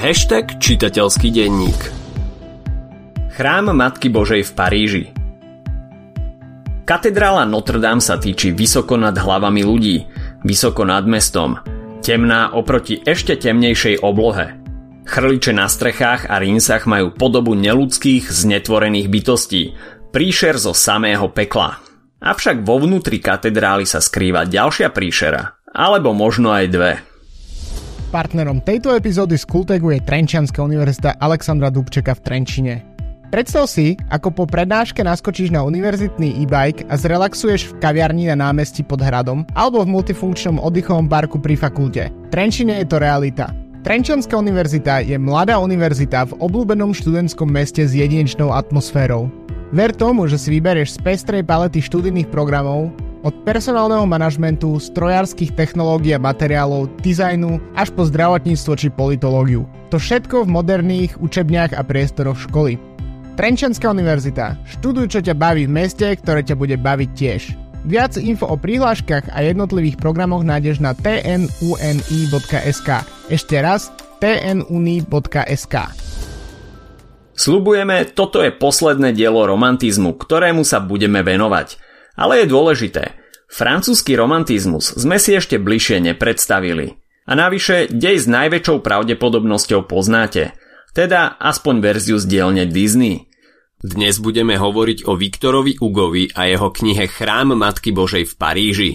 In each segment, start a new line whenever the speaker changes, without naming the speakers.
Hashtag čitateľský denník Chrám Matky Božej v Paríži Katedrála Notre Dame sa týči vysoko nad hlavami ľudí, vysoko nad mestom, temná oproti ešte temnejšej oblohe. Chrliče na strechách a rinsach majú podobu neludských, znetvorených bytostí, príšer zo samého pekla. Avšak vo vnútri katedrály sa skrýva ďalšia príšera, alebo možno aj dve.
Partnerom tejto epizódy z Kultegu je Trenčianská univerzita Alexandra Dubčeka v Trenčine. Predstav si, ako po prednáške naskočíš na univerzitný e-bike a zrelaxuješ v kaviarni na námestí pod hradom alebo v multifunkčnom oddychovom parku pri fakulte. Trenčine je to realita. Trenčianská univerzita je mladá univerzita v obľúbenom študentskom meste s jedinečnou atmosférou. Ver tomu, že si vyberieš z pestrej palety študijných programov, od personálneho manažmentu, strojárskych technológií a materiálov, dizajnu až po zdravotníctvo či politológiu. To všetko v moderných učebniach a priestoroch školy. Trenčanská univerzita. Študuj, čo ťa baví v meste, ktoré ťa bude baviť tiež. Viac info o prihláškach a jednotlivých programoch nájdeš na tnuni.sk. Ešte raz tnuni.sk.
Slubujeme, toto je posledné dielo romantizmu, ktorému sa budeme venovať. Ale je dôležité, francúzsky romantizmus sme si ešte bližšie nepredstavili. A navyše, dej s najväčšou pravdepodobnosťou poznáte, teda aspoň verziu z dielne Disney. Dnes budeme hovoriť o Viktorovi Ugovi a jeho knihe Chrám Matky Božej v Paríži.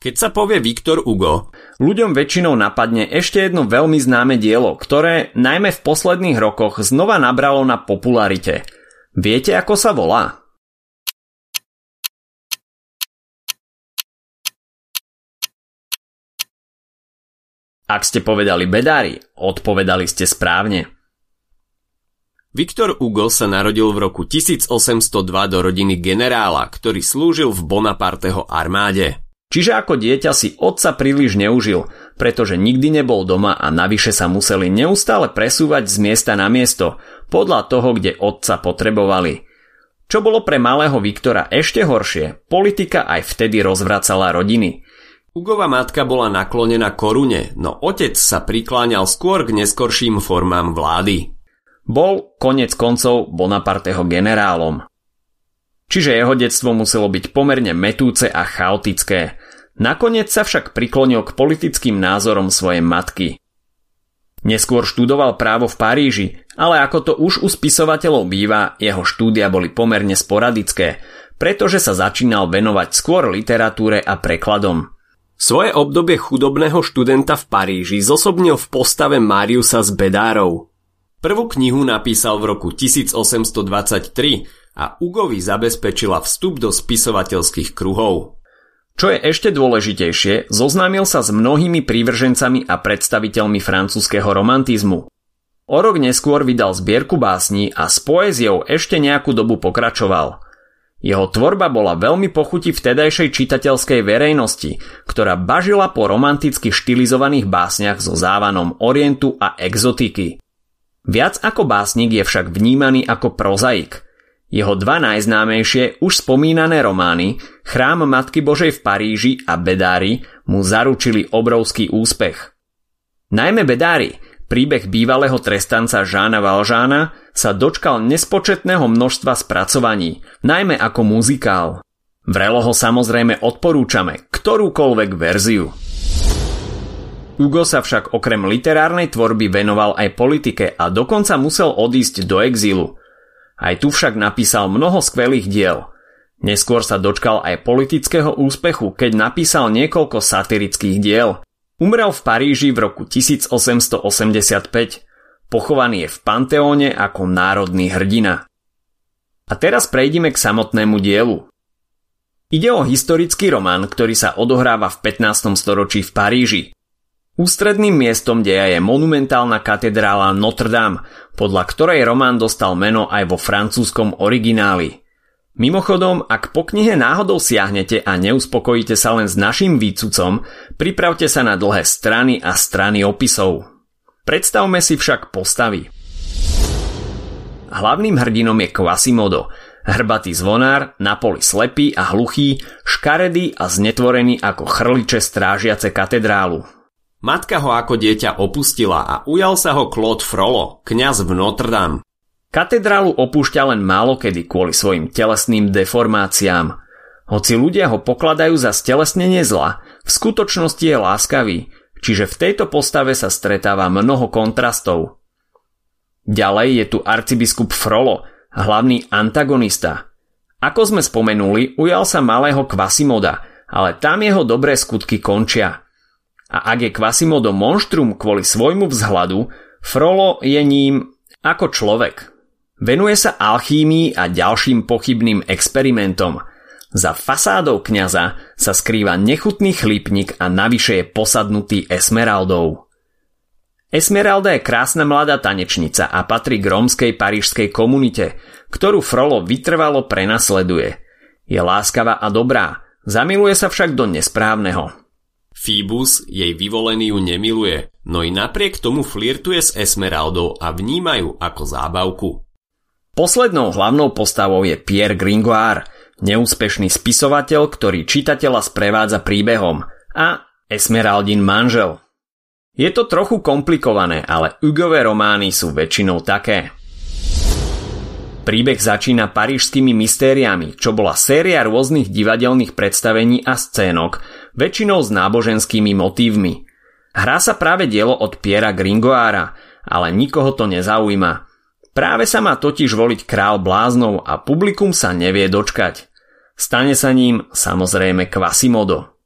Keď sa povie Viktor Ugo, ľuďom väčšinou napadne ešte jedno veľmi známe dielo, ktoré najmä v posledných rokoch znova nabralo na popularite. Viete, ako sa volá? Ak ste povedali bedári, odpovedali ste správne. Viktor Ugo sa narodil v roku 1802 do rodiny generála, ktorý slúžil v Bonaparteho armáde. Čiže ako dieťa si otca príliš neužil, pretože nikdy nebol doma a navyše sa museli neustále presúvať z miesta na miesto, podľa toho, kde otca potrebovali. Čo bolo pre malého Viktora ešte horšie, politika aj vtedy rozvracala rodiny. Ugova matka bola naklonená korune, no otec sa prikláňal skôr k neskorším formám vlády. Bol konec koncov Bonaparteho generálom. Čiže jeho detstvo muselo byť pomerne metúce a chaotické. Nakoniec sa však priklonil k politickým názorom svojej matky. Neskôr študoval právo v Paríži, ale ako to už u spisovateľov býva, jeho štúdia boli pomerne sporadické, pretože sa začínal venovať skôr literatúre a prekladom. Svoje obdobie chudobného študenta v Paríži zosobnil v postave Mariusa z Bedárov. Prvú knihu napísal v roku 1823 a Ugovi zabezpečila vstup do spisovateľských kruhov. Čo je ešte dôležitejšie, zoznámil sa s mnohými prívržencami a predstaviteľmi francúzského romantizmu. O rok neskôr vydal zbierku básní a s poéziou ešte nejakú dobu pokračoval. Jeho tvorba bola veľmi pochuti vtedajšej čitateľskej verejnosti, ktorá bažila po romanticky štilizovaných básniach so závanom orientu a exotiky. Viac ako básnik je však vnímaný ako prozaik – jeho dva najznámejšie už spomínané romány Chrám Matky Božej v Paríži a Bedári mu zaručili obrovský úspech. Najmä Bedári, príbeh bývalého trestanca Žána Valžána, sa dočkal nespočetného množstva spracovaní, najmä ako muzikál. Vrelo ho samozrejme odporúčame, ktorúkoľvek verziu. Hugo sa však okrem literárnej tvorby venoval aj politike a dokonca musel odísť do exílu – aj tu však napísal mnoho skvelých diel. Neskôr sa dočkal aj politického úspechu, keď napísal niekoľko satirických diel. Umrel v Paríži v roku 1885. Pochovaný je v Panteóne ako národný hrdina. A teraz prejdime k samotnému dielu. Ide o historický román, ktorý sa odohráva v 15. storočí v Paríži. Ústredným miestom deja je monumentálna katedrála Notre Dame, podľa ktorej román dostal meno aj vo francúzskom origináli. Mimochodom, ak po knihe náhodou siahnete a neuspokojíte sa len s našim výcucom, pripravte sa na dlhé strany a strany opisov. Predstavme si však postavy. Hlavným hrdinom je Quasimodo, hrbatý zvonár, na poli slepý a hluchý, škaredý a znetvorený ako chrliče strážiace katedrálu. Matka ho ako dieťa opustila a ujal sa ho Claude Frollo, kňaz v Notre Dame. Katedrálu opúšťa len málo kedy kvôli svojim telesným deformáciám. Hoci ľudia ho pokladajú za stelesnenie zla, v skutočnosti je láskavý, čiže v tejto postave sa stretáva mnoho kontrastov. Ďalej je tu arcibiskup Frollo, hlavný antagonista. Ako sme spomenuli, ujal sa malého Kvasimoda, ale tam jeho dobré skutky končia – a ak je Quasimodo monštrum kvôli svojmu vzhľadu, Frollo je ním ako človek. Venuje sa alchímii a ďalším pochybným experimentom. Za fasádou kňaza sa skrýva nechutný chlípnik a navyše je posadnutý Esmeraldou. Esmeralda je krásna mladá tanečnica a patrí k rómskej parížskej komunite, ktorú Frollo vytrvalo prenasleduje. Je láskavá a dobrá, zamiluje sa však do nesprávneho. Phoebus jej vyvolený ju nemiluje, no i napriek tomu flirtuje s Esmeraldou a vnímajú ako zábavku. Poslednou hlavnou postavou je Pierre Gringoire, neúspešný spisovateľ, ktorý čitateľa sprevádza príbehom a Esmeraldin manžel. Je to trochu komplikované, ale Hugové romány sú väčšinou také. Príbeh začína parížskými mystériami, čo bola séria rôznych divadelných predstavení a scénok, väčšinou s náboženskými motívmi. Hrá sa práve dielo od Piera Gringoára, ale nikoho to nezaujíma. Práve sa má totiž voliť král bláznov a publikum sa nevie dočkať. Stane sa ním samozrejme Quasimodo.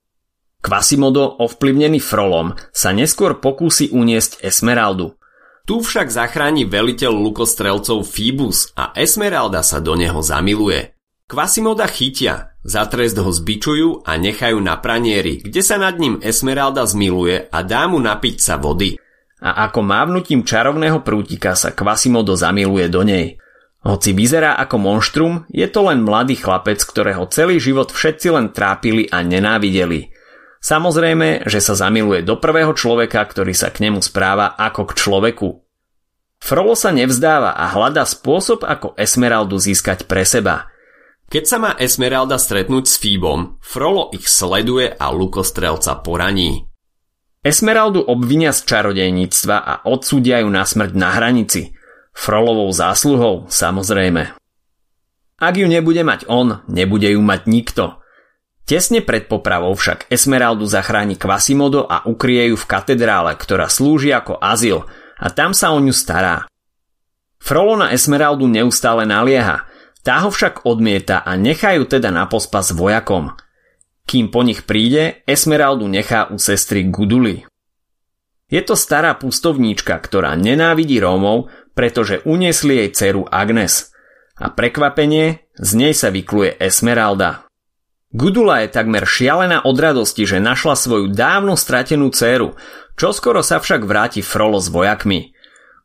Quasimodo, ovplyvnený Frolom, sa neskôr pokúsi uniesť Esmeraldu. Tu však zachráni veliteľ lukostrelcov Phoebus a Esmeralda sa do neho zamiluje. Quasimoda chytia, za trest ho zbičujú a nechajú na pranieri, kde sa nad ním Esmeralda zmiluje a dá mu napiť sa vody. A ako mávnutím čarovného prútika sa Quasimodo zamiluje do nej. Hoci vyzerá ako monštrum, je to len mladý chlapec, ktorého celý život všetci len trápili a nenávideli. Samozrejme, že sa zamiluje do prvého človeka, ktorý sa k nemu správa ako k človeku. Frollo sa nevzdáva a hľadá spôsob, ako Esmeraldu získať pre seba – keď sa má Esmeralda stretnúť s Fíbom, Frollo ich sleduje a lukostrelca poraní. Esmeraldu obvinia z čarodejníctva a odsúdia ju na smrť na hranici. Frolovou zásluhou, samozrejme. Ak ju nebude mať on, nebude ju mať nikto. Tesne pred popravou však Esmeraldu zachráni Quasimodo a ukrie ju v katedrále, ktorá slúži ako azyl a tam sa o ňu stará. Frollo na Esmeraldu neustále nalieha – tá ho však odmieta a nechajú teda na pospas vojakom. Kým po nich príde, Esmeraldu nechá u sestry Guduly. Je to stará pustovníčka, ktorá nenávidí Rómov, pretože uniesli jej dceru Agnes. A prekvapenie, z nej sa vykluje Esmeralda. Gudula je takmer šialená od radosti, že našla svoju dávno stratenú dceru, čoskoro sa však vráti Frolo s vojakmi.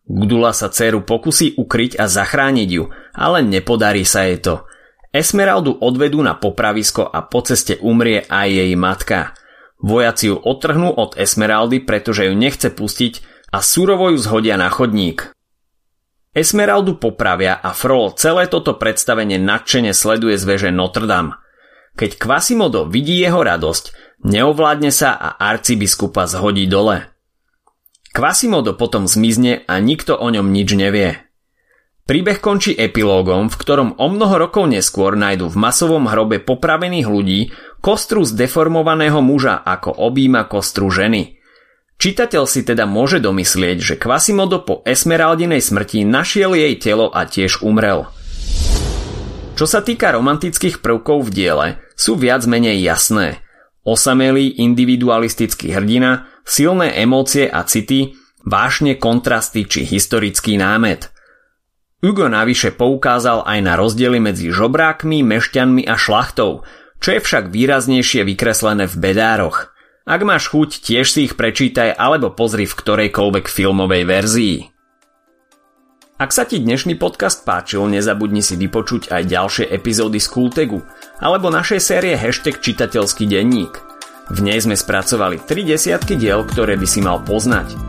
Gudula sa dceru pokusí ukryť a zachrániť ju, ale nepodarí sa jej to. Esmeraldu odvedú na popravisko a po ceste umrie aj jej matka. Vojaci ju odtrhnú od Esmeraldy, pretože ju nechce pustiť a surovo ju zhodia na chodník. Esmeraldu popravia a Frol celé toto predstavenie nadšene sleduje z veže Notre Dame. Keď Quasimodo vidí jeho radosť, neovládne sa a arcibiskupa zhodí dole. Quasimodo potom zmizne a nikto o ňom nič nevie. Príbeh končí epilógom, v ktorom o mnoho rokov neskôr nájdu v masovom hrobe popravených ľudí kostru zdeformovaného muža ako objíma kostru ženy. Čitateľ si teda môže domyslieť, že Quasimodo po Esmeraldinej smrti našiel jej telo a tiež umrel. Čo sa týka romantických prvkov v diele, sú viac menej jasné – Osamelý individualistický hrdina, silné emócie a city, vášne kontrasty či historický námet. Hugo navyše poukázal aj na rozdiely medzi žobrákmi, mešťanmi a šlachtou, čo je však výraznejšie vykreslené v bedároch. Ak máš chuť, tiež si ich prečítaj alebo pozri v ktorejkoľvek filmovej verzii. Ak sa ti dnešný podcast páčil, nezabudni si vypočuť aj ďalšie epizódy z Kultegu alebo našej série hashtag čitateľský denník. V nej sme spracovali 3 desiatky diel, ktoré by si mal poznať.